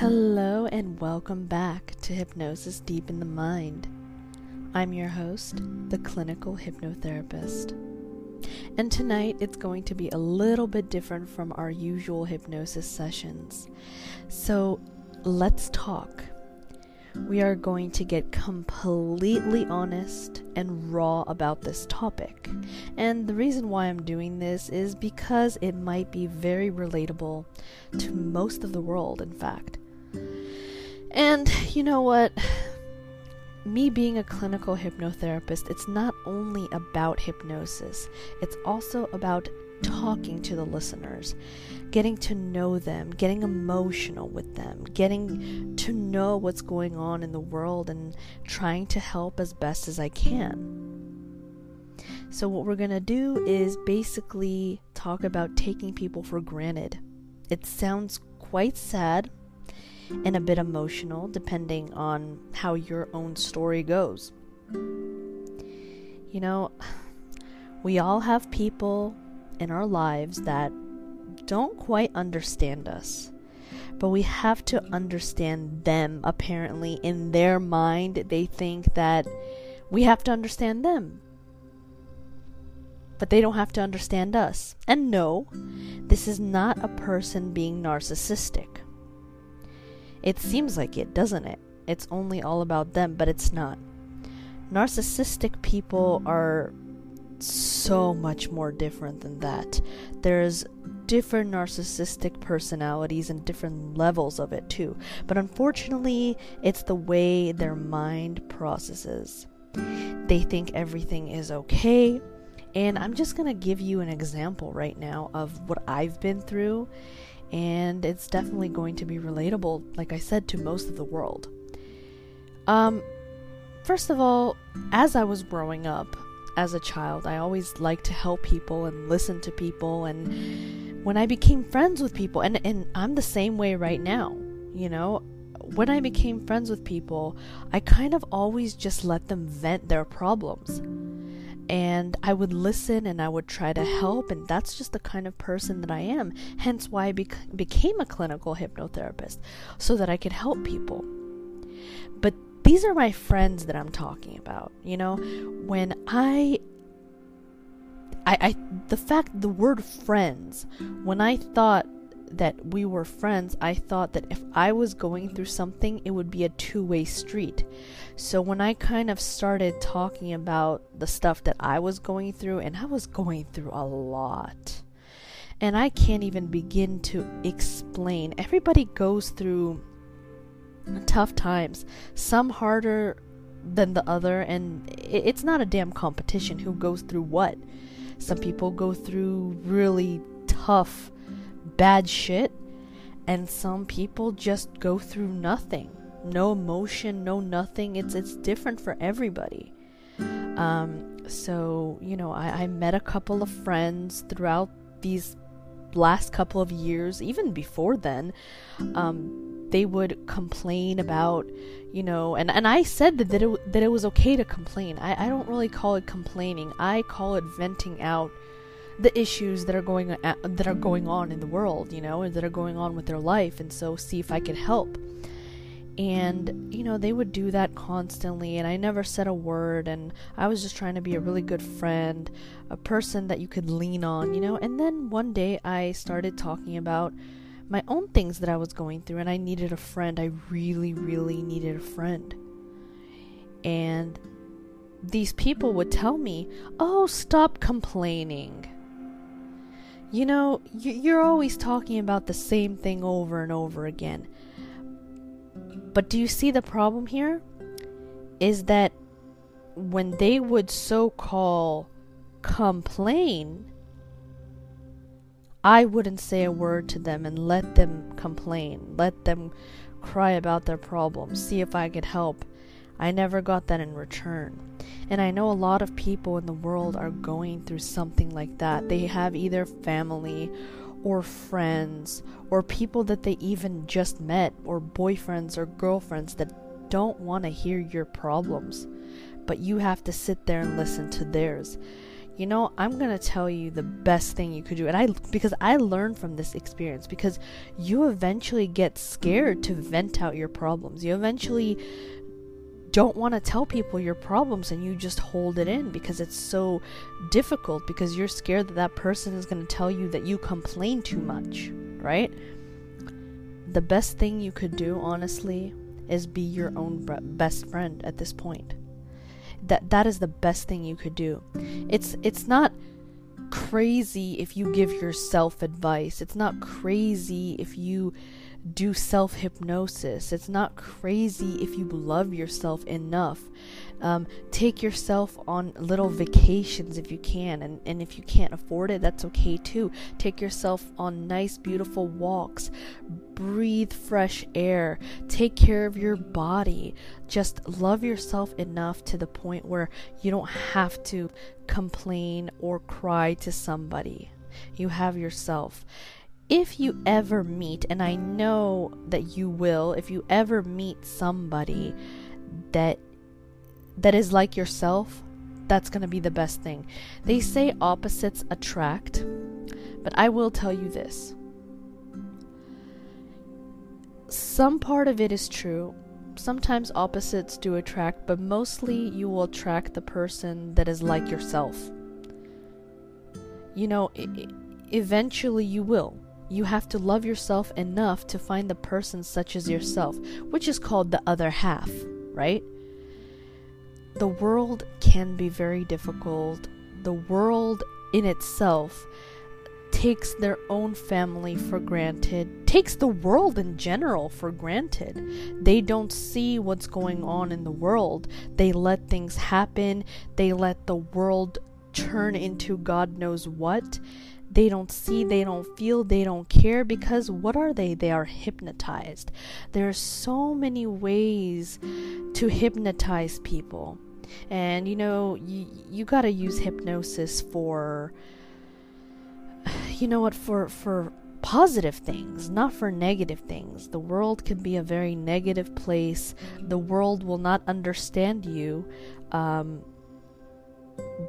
Hello, and welcome back to Hypnosis Deep in the Mind. I'm your host, the clinical hypnotherapist. And tonight it's going to be a little bit different from our usual hypnosis sessions. So let's talk. We are going to get completely honest and raw about this topic. And the reason why I'm doing this is because it might be very relatable to most of the world, in fact. And you know what? Me being a clinical hypnotherapist, it's not only about hypnosis, it's also about talking to the listeners, getting to know them, getting emotional with them, getting to know what's going on in the world, and trying to help as best as I can. So, what we're going to do is basically talk about taking people for granted. It sounds quite sad and a bit emotional, depending on how your own story goes. You know, we all have people in our lives that don't quite understand us. But we have to understand them, apparently. In their mind, they think that we have to understand them. But they don't have to understand us. And no, this is not a person being narcissistic. It seems like it, doesn't it? It's only all about them, but it's not. Narcissistic people are so much more different than that. There's different narcissistic personalities and different levels of it too. But unfortunately, it's the way their mind processes. They think everything is okay. And I'm just going to give you an example right now of what I've been through. And it's definitely going to be relatable, like I said, to most of the world. Um, first of all, as I was growing up, as a child. I always liked to help people and listen to people and when I became friends with people and and I'm the same way right now, you know, when I became friends with people, I kind of always just let them vent their problems. And I would listen and I would try to help, and that's just the kind of person that I am. Hence, why I bec- became a clinical hypnotherapist, so that I could help people. But these are my friends that I'm talking about. You know, when I I, I the fact the word friends, when I thought that we were friends, I thought that if I was going through something, it would be a two way street. So when I kind of started talking about the stuff that I was going through, and I was going through a lot, and I can't even begin to explain. Everybody goes through tough times, some harder than the other, and it's not a damn competition who goes through what. Some people go through really tough, bad shit, and some people just go through nothing. No emotion, no nothing. It's it's different for everybody. Um, so you know, I, I met a couple of friends throughout these last couple of years, even before then. Um, they would complain about, you know, and, and I said that, that, it, that it was okay to complain. I, I don't really call it complaining. I call it venting out the issues that are going at, that are going on in the world, you know, and that are going on with their life, and so see if I could help. And you know, they would do that constantly, and I never said a word, and I was just trying to be a really good friend, a person that you could lean on, you know. And then one day I started talking about my own things that I was going through, and I needed a friend. I really, really needed a friend. And these people would tell me, Oh, stop complaining. You know, you're always talking about the same thing over and over again. But do you see the problem here? Is that when they would so call complain, I wouldn't say a word to them and let them complain, let them cry about their problems, see if I could help. I never got that in return. And I know a lot of people in the world are going through something like that. They have either family or friends or people that they even just met or boyfriends or girlfriends that don't want to hear your problems. But you have to sit there and listen to theirs you know, I'm going to tell you the best thing you could do. And I, because I learned from this experience, because you eventually get scared to vent out your problems. You eventually don't want to tell people your problems and you just hold it in because it's so difficult because you're scared that that person is going to tell you that you complain too much, right? The best thing you could do, honestly, is be your own best friend at this point that that is the best thing you could do. It's it's not crazy if you give yourself advice. It's not crazy if you do self hypnosis. It's not crazy if you love yourself enough. Um, take yourself on little vacations if you can, and, and if you can't afford it, that's okay too. Take yourself on nice, beautiful walks. Breathe fresh air. Take care of your body. Just love yourself enough to the point where you don't have to complain or cry to somebody. You have yourself if you ever meet, and I know that you will, if you ever meet somebody that that is like yourself, that's going to be the best thing. They say opposites attract, but I will tell you this. Some part of it is true. Sometimes opposites do attract, but mostly you will attract the person that is like yourself. You know, eventually you will you have to love yourself enough to find the person such as yourself, which is called the other half, right? The world can be very difficult. The world in itself takes their own family for granted, takes the world in general for granted. They don't see what's going on in the world. They let things happen, they let the world turn into God knows what they don't see, they don't feel, they don't care because what are they? They are hypnotized. There are so many ways to hypnotize people. And you know, you, you got to use hypnosis for you know what for for positive things, not for negative things. The world can be a very negative place. The world will not understand you. Um,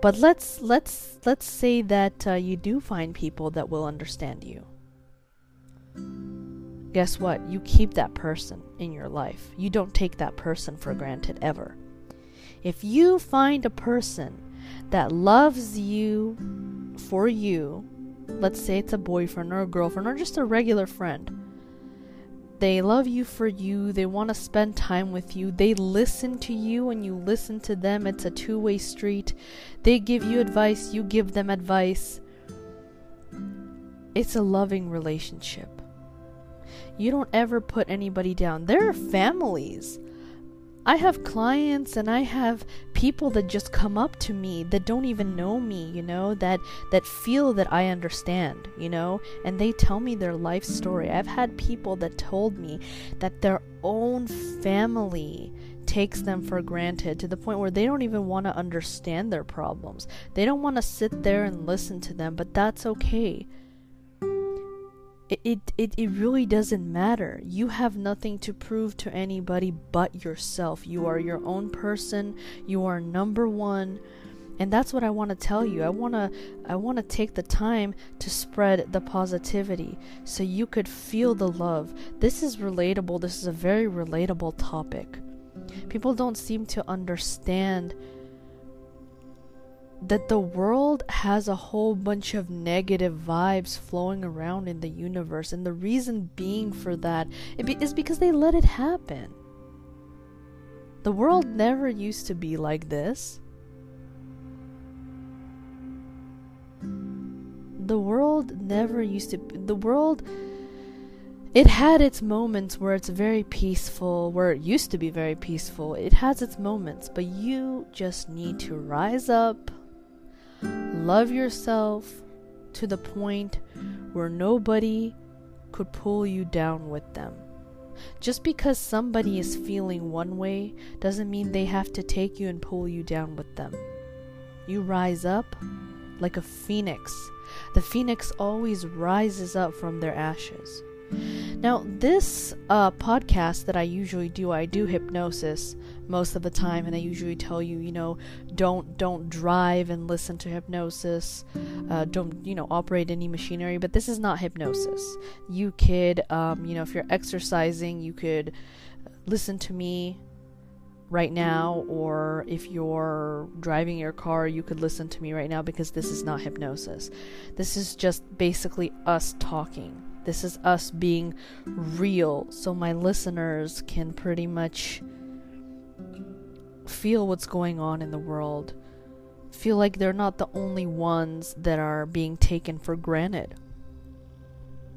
but let's let's let's say that uh, you do find people that will understand you. Guess what? You keep that person in your life. You don't take that person for granted ever. If you find a person that loves you for you let's say it's a boyfriend or a girlfriend or just a regular friend they love you for you. They want to spend time with you. They listen to you and you listen to them. It's a two way street. They give you advice, you give them advice. It's a loving relationship. You don't ever put anybody down. There are families I have clients and I have people that just come up to me that don't even know me, you know, that that feel that I understand, you know, and they tell me their life story. I've had people that told me that their own family takes them for granted to the point where they don't even want to understand their problems. They don't want to sit there and listen to them, but that's okay it, it, it, really doesn't matter. You have nothing to prove to anybody but yourself. You are your own person. You are number one. And that's what I want to tell you. I want to I want to take the time to spread the positivity so you could feel the love. This is relatable. This is a very relatable topic. People don't seem to understand that the world has a whole bunch of negative vibes flowing around in the universe, and the reason being for that is because they let it happen. The world never used to be like this. The world never used to. The world. It had its moments where it's very peaceful, where it used to be very peaceful. It has its moments, but you just need to rise up Love yourself to the point where nobody could pull you down with them. Just because somebody is feeling one way doesn't mean they have to take you and pull you down with them. You rise up like a phoenix. The phoenix always rises up from their ashes. Now, this uh, podcast that I usually do, I do hypnosis most of the time, and I usually tell you, you know, don't don't drive and listen to hypnosis. Uh, don't you know operate any machinery. But this is not hypnosis. You could, um, you know, if you're exercising, you could listen to me right now, or if you're driving your car, you could listen to me right now because this is not hypnosis. This is just basically us talking. This is us being real, so my listeners can pretty much feel what's going on in the world. Feel like they're not the only ones that are being taken for granted.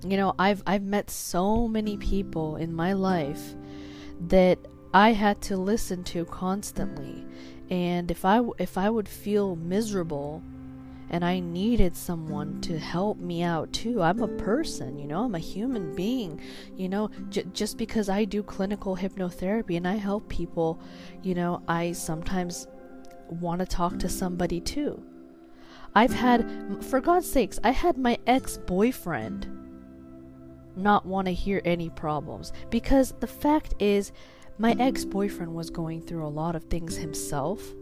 You know, I've I've met so many people in my life that I had to listen to constantly. And if I if I would feel miserable and I needed someone to help me out too. I'm a person, you know, I'm a human being, you know, j- just because I do clinical hypnotherapy and I help people, you know, I sometimes want to talk to somebody too. I've had, for God's sakes, I had my ex boyfriend not want to hear any problems because the fact is, my ex boyfriend was going through a lot of things himself,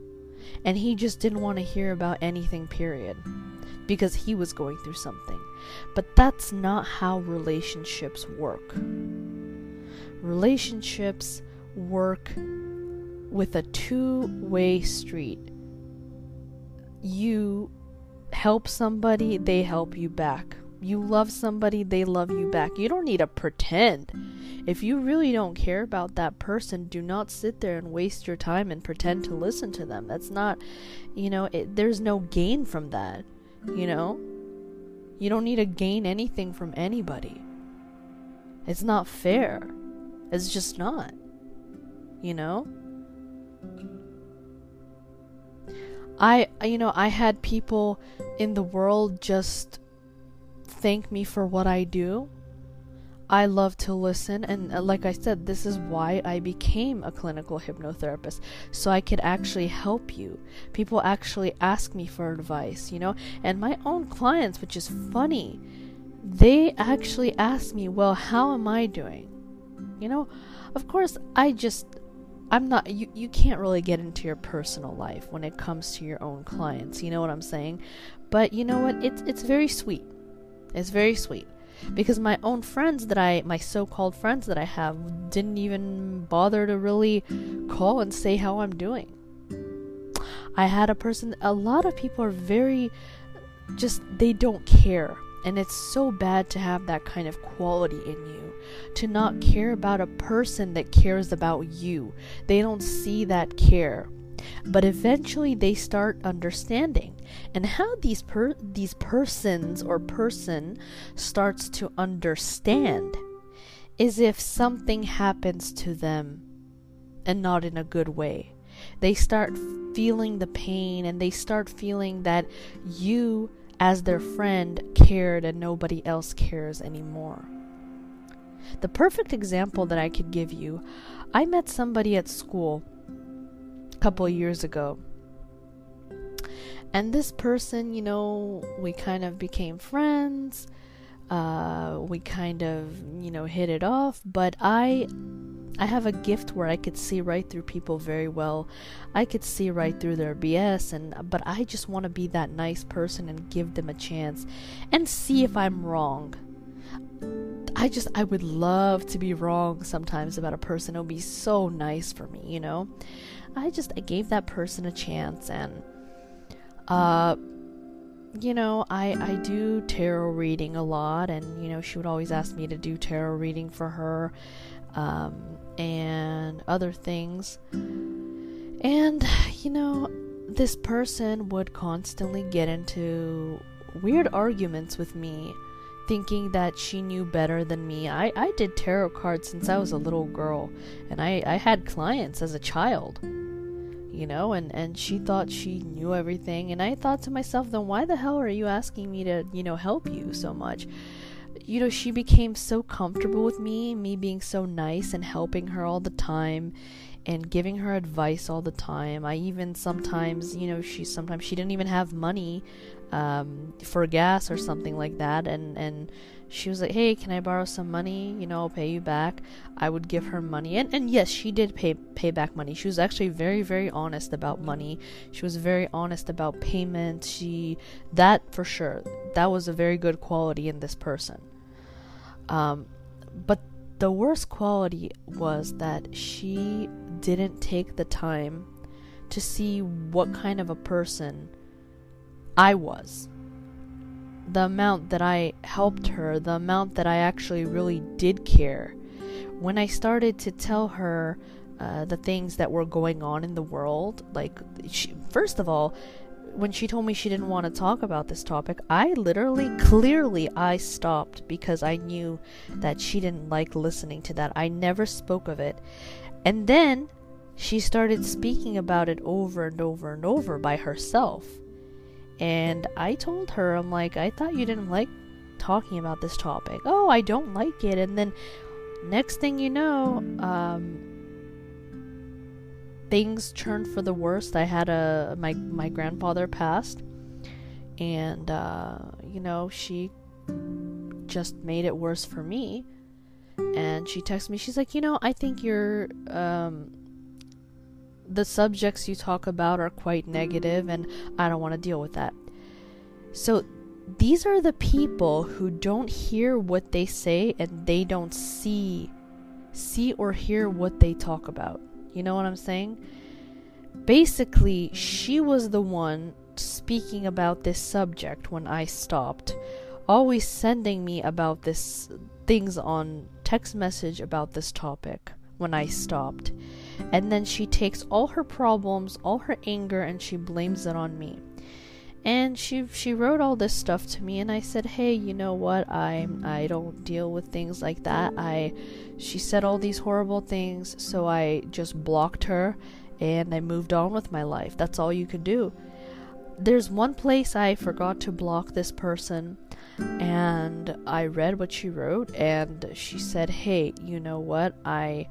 and he just didn't want to hear about anything, period, because he was going through something. But that's not how relationships work. Relationships work with a two way street. You help somebody, they help you back. You love somebody, they love you back. You don't need to pretend. If you really don't care about that person, do not sit there and waste your time and pretend to listen to them. That's not, you know, it, there's no gain from that, you know? You don't need to gain anything from anybody. It's not fair. It's just not. You know? I, you know, I had people in the world just thank me for what I do. I love to listen, and uh, like I said, this is why I became a clinical hypnotherapist so I could actually help you. People actually ask me for advice, you know, and my own clients, which is funny, they actually ask me, Well, how am I doing? You know, of course, I just I'm not you you can't really get into your personal life when it comes to your own clients, you know what I'm saying? But you know what? It's it's very sweet it's very sweet. Because my own friends that I, my so called friends that I have, didn't even bother to really call and say how I'm doing. I had a person, a lot of people are very, just, they don't care. And it's so bad to have that kind of quality in you. To not care about a person that cares about you. They don't see that care but eventually they start understanding. And how these per- these persons or person starts to understand is if something happens to them and not in a good way. They start feeling the pain and they start feeling that you as their friend cared and nobody else cares anymore. The perfect example that I could give you I met somebody at school couple years ago. And this person, you know, we kind of became friends. Uh, we kind of, you know, hit it off, but I I have a gift where I could see right through people very well. I could see right through their BS and but I just want to be that nice person and give them a chance and see if I'm wrong. I just I would love to be wrong sometimes about a person. It would be so nice for me, you know. I just I gave that person a chance and uh you know, I I do tarot reading a lot and you know, she would always ask me to do tarot reading for her um and other things. And you know, this person would constantly get into weird arguments with me thinking that she knew better than me. I, I did tarot cards since I was a little girl, and I, I had clients as a child, you know, and, and she thought she knew everything. And I thought to myself, then why the hell are you asking me to, you know, help you so much? You know, she became so comfortable with me, me being so nice and helping her all the time and giving her advice all the time. I even sometimes, you know, she sometimes she didn't even have money um, for gas or something like that, and and she was like, "Hey, can I borrow some money? You know, I'll pay you back." I would give her money, and and yes, she did pay pay back money. She was actually very very honest about money. She was very honest about payment. She that for sure that was a very good quality in this person. Um, but the worst quality was that she didn't take the time to see what kind of a person I was the amount that I helped her, the amount that I actually really did care. When I started to tell her uh, the things that were going on in the world, like, she, first of all, when she told me she didn't want to talk about this topic, I literally, clearly, I stopped because I knew that she didn't like listening to that. I never spoke of it. And then she started speaking about it over and over and over by herself. And I told her, I'm like, I thought you didn't like talking about this topic. Oh, I don't like it. And then next thing you know, um, things turned for the worst. I had a my my grandfather passed, and uh, you know she just made it worse for me. And she texted me. She's like, you know, I think you're um, the subjects you talk about are quite negative and I don't want to deal with that. So these are the people who don't hear what they say and they don't see see or hear what they talk about. You know what I'm saying? Basically, she was the one speaking about this subject when I stopped, always sending me about this things on text message about this topic when I stopped. And then she takes all her problems, all her anger, and she blames it on me. And she she wrote all this stuff to me, and I said, "Hey, you know what? I I don't deal with things like that. I." She said all these horrible things, so I just blocked her, and I moved on with my life. That's all you can do. There's one place I forgot to block this person, and I read what she wrote, and she said, "Hey, you know what? I."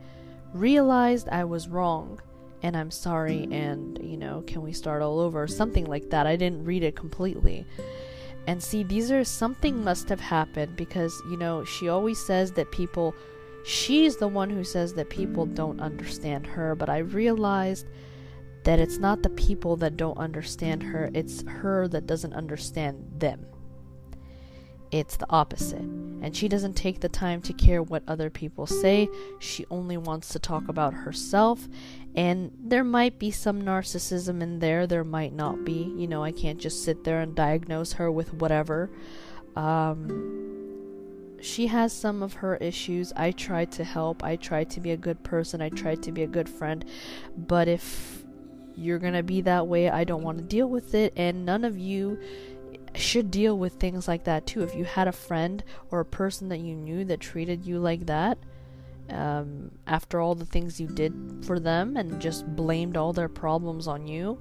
realized I was wrong and I'm sorry and you know can we start all over something like that. I didn't read it completely. And see these are something must have happened because you know she always says that people she's the one who says that people don't understand her but I realized that it's not the people that don't understand her it's her that doesn't understand them it's the opposite. And she doesn't take the time to care what other people say. She only wants to talk about herself. And there might be some narcissism in there, there might not be. You know, I can't just sit there and diagnose her with whatever. Um, she has some of her issues. I try to help. I try to be a good person. I try to be a good friend. But if you're gonna be that way, I don't want to deal with it. And none of you should deal with things like that too. If you had a friend or a person that you knew that treated you like that, um, after all the things you did for them and just blamed all their problems on you,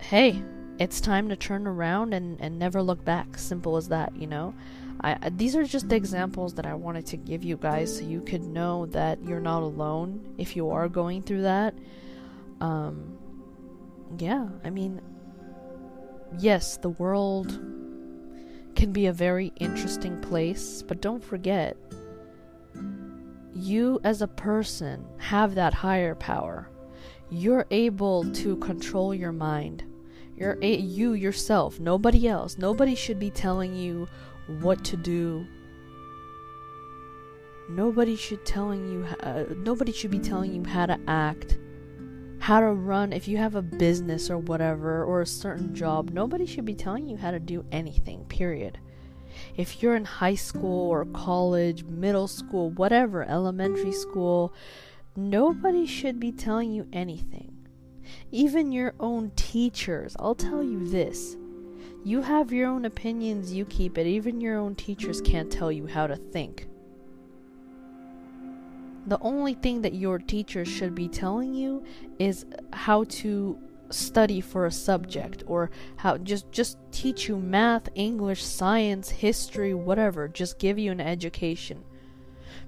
hey, it's time to turn around and, and never look back. Simple as that, you know? I, these are just examples that I wanted to give you guys so you could know that you're not alone if you are going through that. Um, yeah, I mean, yes, the world can be a very interesting place, but don't forget, you as a person have that higher power. You're able to control your mind. You're a- you yourself, nobody else. Nobody should be telling you what to do. Nobody should telling you uh, nobody should be telling you how to act how to run if you have a business or whatever or a certain job nobody should be telling you how to do anything period. If you're in high school or college middle school whatever elementary school nobody should be telling you anything. Even your own teachers. I'll tell you this. You have your own opinions you keep it. Even your own teachers can't tell you how to think the only thing that your teacher should be telling you is how to study for a subject or how just just teach you math, English, science, history, whatever, just give you an education.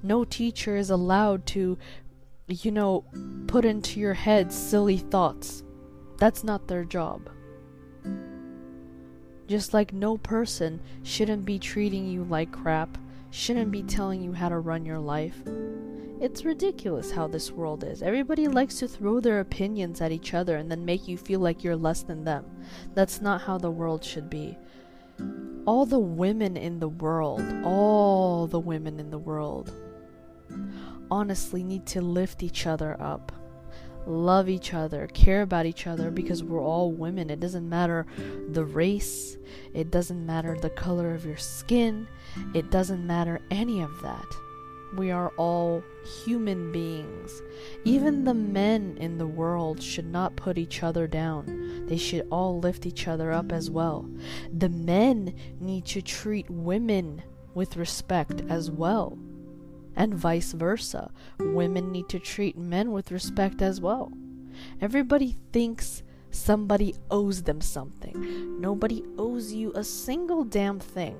No teacher is allowed to you know put into your head silly thoughts. That's not their job. Just like no person shouldn't be treating you like crap, shouldn't be telling you how to run your life. It's ridiculous how this world is. Everybody likes to throw their opinions at each other and then make you feel like you're less than them. That's not how the world should be. All the women in the world, all the women in the world, honestly need to lift each other up. Love each other, care about each other because we're all women. It doesn't matter the race, it doesn't matter the color of your skin, it doesn't matter any of that. We are all human beings. Even the mm. men in the world should not put each other down. They should all lift each other up as well. The men need to treat women with respect as well. And vice versa. Women need to treat men with respect as well. Everybody thinks somebody owes them something. Nobody owes you a single damn thing.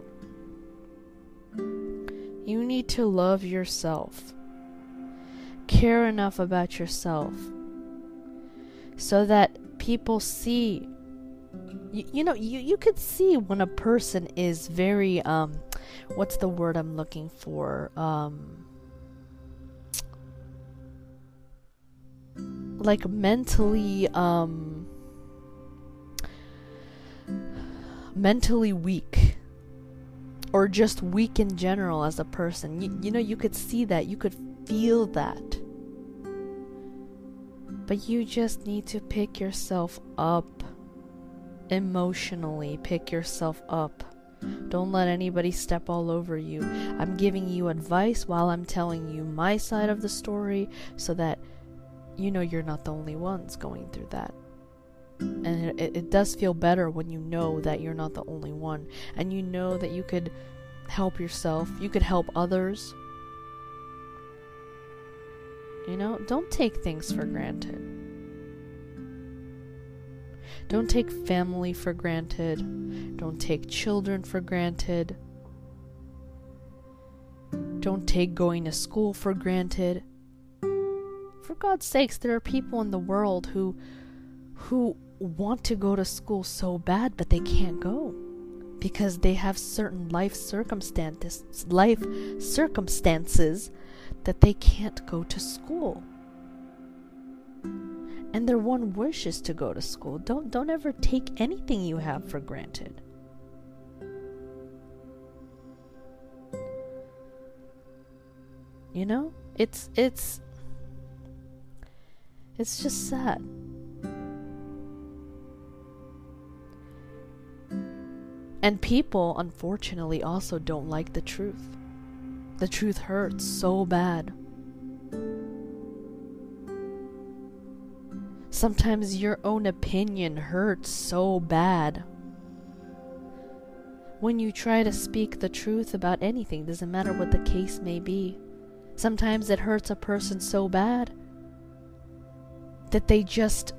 You need to love yourself. Care enough about yourself so that people see you, you know you, you could see when a person is very um what's the word I'm looking for um like mentally um mentally weak or just weak in general as a person. You, you know, you could see that, you could feel that. But you just need to pick yourself up emotionally, pick yourself up. Don't let anybody step all over you. I'm giving you advice while I'm telling you my side of the story so that you know you're not the only ones going through that and it, it does feel better when you know that you're not the only one. And you know that you could help yourself. You could help others. You know don't take things for granted. Don't take family for granted. Don't take children for granted. Don't take going to school for granted. For god's sakes there are people in the world who who want to go to school so bad, but they can't go because they have certain life circumstances, life circumstances that they can't go to school. And their one wish is to go to school. Don't don't ever take anything you have for granted. You know? It's it's it's just sad. And people, unfortunately, also don't like the truth. The truth hurts so bad. Sometimes your own opinion hurts so bad. When you try to speak the truth about anything, doesn't matter what the case may be. Sometimes it hurts a person so bad that they just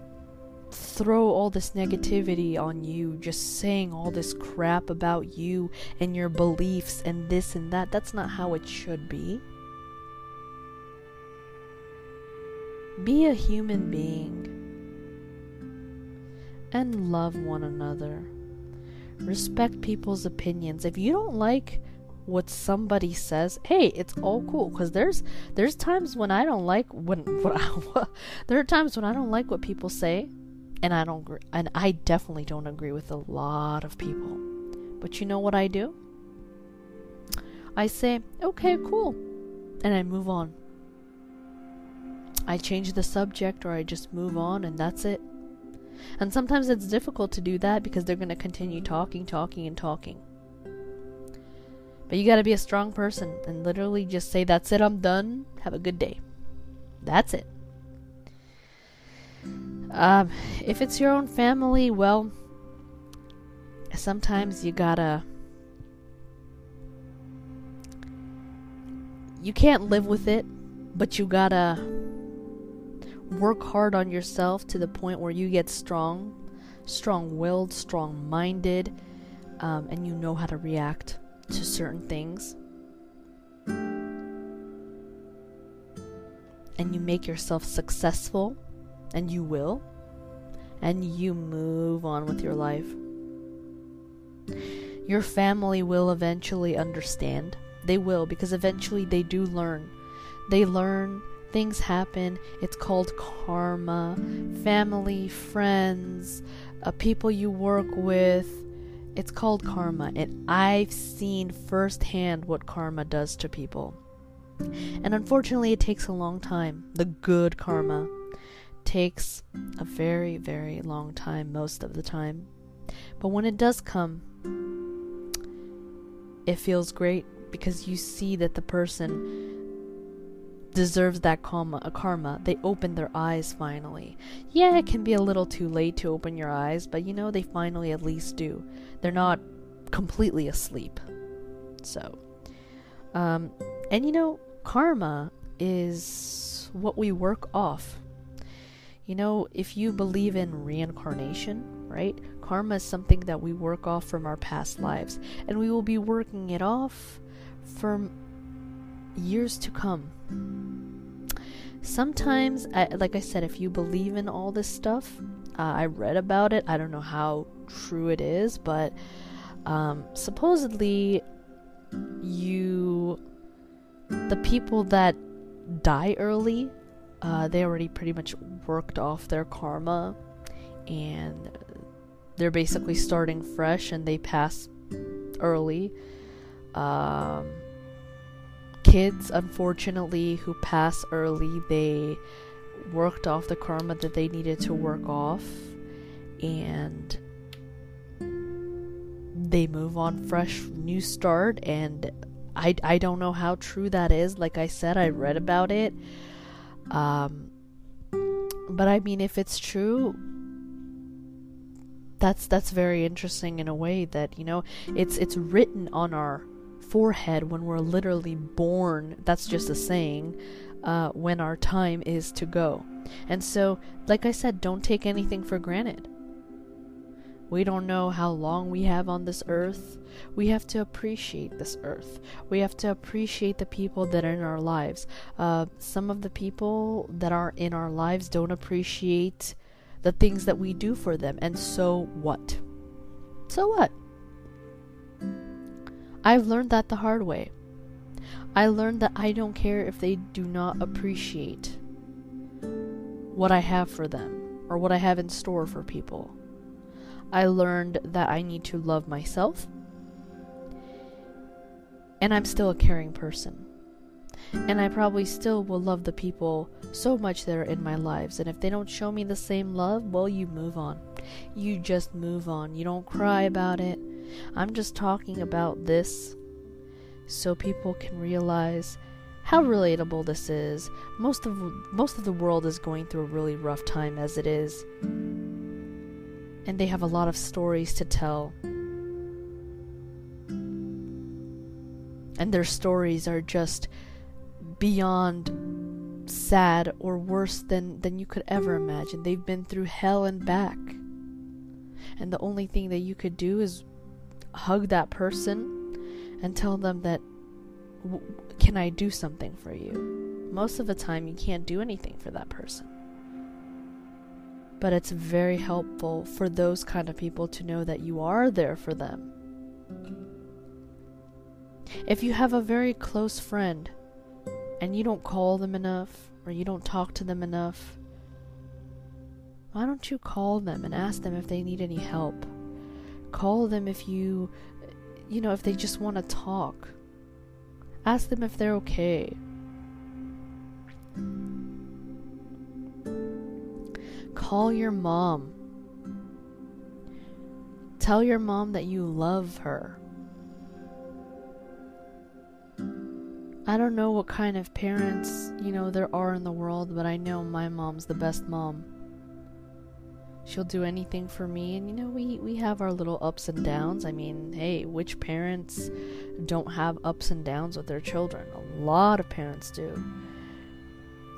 throw all this negativity on you, just saying all this crap about you and your beliefs and this and that. That's not how it should be. Be a human being and love one another. Respect people's opinions. If you don't like what somebody says, hey, it's all cool because there's there's times when I don't like when what, there are times when I don't like what people say and I don't and I definitely don't agree with a lot of people. But you know what I do? I say, "Okay, cool." And I move on. I change the subject or I just move on and that's it. And sometimes it's difficult to do that because they're going to continue talking, talking and talking. But you got to be a strong person and literally just say, "That's it, I'm done. Have a good day." That's it. Um, if it's your own family, well, sometimes you gotta. You can't live with it, but you gotta work hard on yourself to the point where you get strong, strong willed, strong minded, um, and you know how to react to certain things. And you make yourself successful and you will, and you move on with your life. Your family will eventually understand. They will, because eventually they do learn. They learn, things happen. It's called karma. Family, friends, uh, people you work with. It's called karma. And I've seen firsthand what karma does to people. And unfortunately, it takes a long time. The good karma takes a very, very long time most of the time. But when it does come, it feels great because you see that the person deserves that karma, a karma. They open their eyes finally. Yeah, it can be a little too late to open your eyes, but you know they finally at least do. They're not completely asleep. So, um, and you know, karma is what we work off. You know, if you believe in reincarnation, right? Karma is something that we work off from our past lives, and we will be working it off for years to come. Sometimes, I, like I said, if you believe in all this stuff, uh, I read about it. I don't know how true it is, but um, supposedly, you, the people that die early, uh, they already pretty much worked off their karma, and they're basically starting fresh, and they pass early. Um, kids, unfortunately, who pass early, they worked off the karma that they needed to work off, and they move on fresh, new start. And I, I don't know how true that is. Like I said, I read about it. Um, but I mean, if it's true, that's that's very interesting in a way that you know it's it's written on our forehead when we're literally born. That's just a saying. Uh, when our time is to go. And so, like I said, don't take anything for granted. We don't know how long we have on this earth. We have to appreciate this earth. We have to appreciate the people that are in our lives. Uh, some of the people that are in our lives don't appreciate the things that we do for them. And so what? So what? I've learned that the hard way. I learned that I don't care if they do not appreciate what I have for them or what I have in store for people. I learned that I need to love myself. And I'm still a caring person. And I probably still will love the people so much that are in my lives. And if they don't show me the same love, well, you move on. You just move on. You don't cry about it. I'm just talking about this so people can realize how relatable this is. Most of most of the world is going through a really rough time as it is. And they have a lot of stories to tell. And their stories are just beyond sad or worse than than you could ever imagine. They've been through hell and back. And the only thing that you could do is hug that person and tell them that can I do something for you? Most of the time you can't do anything for that person. But it's very helpful for those kind of people to know that you are there for them. If you have a very close friend and you don't call them enough or you don't talk to them enough, why don't you call them and ask them if they need any help? Call them if you, you know, if they just want to talk. Ask them if they're okay. Call your mom. Tell your mom that you love her. I don't know what kind of parents, you know, there are in the world, but I know my mom's the best mom. She'll do anything for me and you know we we have our little ups and downs. I mean hey which parents don't have ups and downs with their children? A lot of parents do.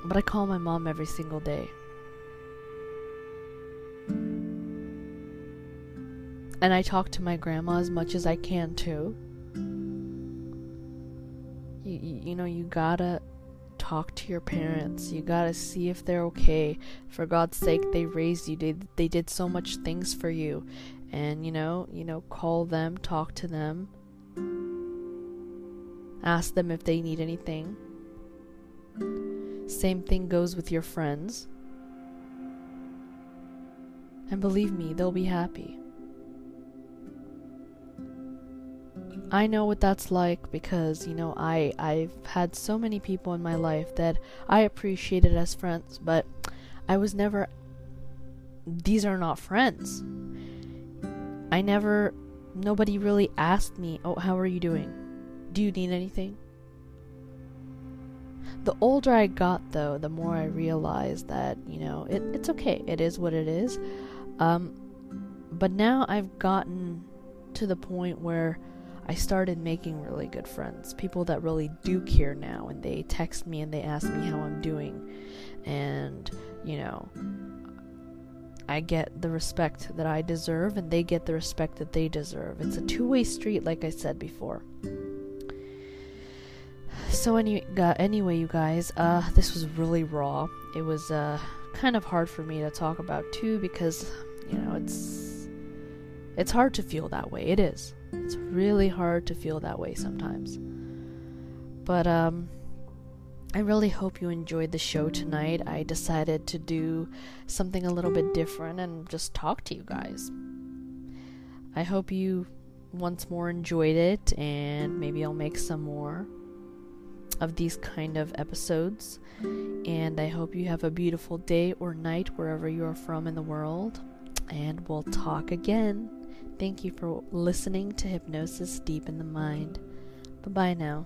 But i call my mom every single day and i talk to my grandma as much as i can too you, you know you gotta talk to your parents. You gotta see if they're okay. For God's sake, they raised you. They, they did so much things for you. and you know, you know, call them, talk to them, ask them if they need anything. Same thing goes with your friends. And believe me, they'll be happy. I know what that's like because, you know, I I've had so many people in my life that I appreciated as friends, but I was never these are not friends. I never nobody really asked me, "Oh, how are you doing? Do you need anything?" The older I got though, the more I realized that, you know, it, it's okay. It is what it is. Um but now I've gotten to the point where I started making really good friends. People that really do care now, and they text me and they ask me how I'm doing. And, you know, I get the respect that I deserve, and they get the respect that they deserve. It's a two way street, like I said before. So, any, uh, anyway, you guys, uh, this was really raw. It was uh, kind of hard for me to talk about too because, you know, it's it's hard to feel that way. It is. It's really hard to feel that way sometimes. But um I really hope you enjoyed the show tonight. I decided to do something a little bit different and just talk to you guys. I hope you once more enjoyed it and maybe I'll make some more of these kind of episodes. And I hope you have a beautiful day or night wherever you are from in the world. And we'll talk again. Thank you for listening to Hypnosis Deep in the Mind. Bye bye now.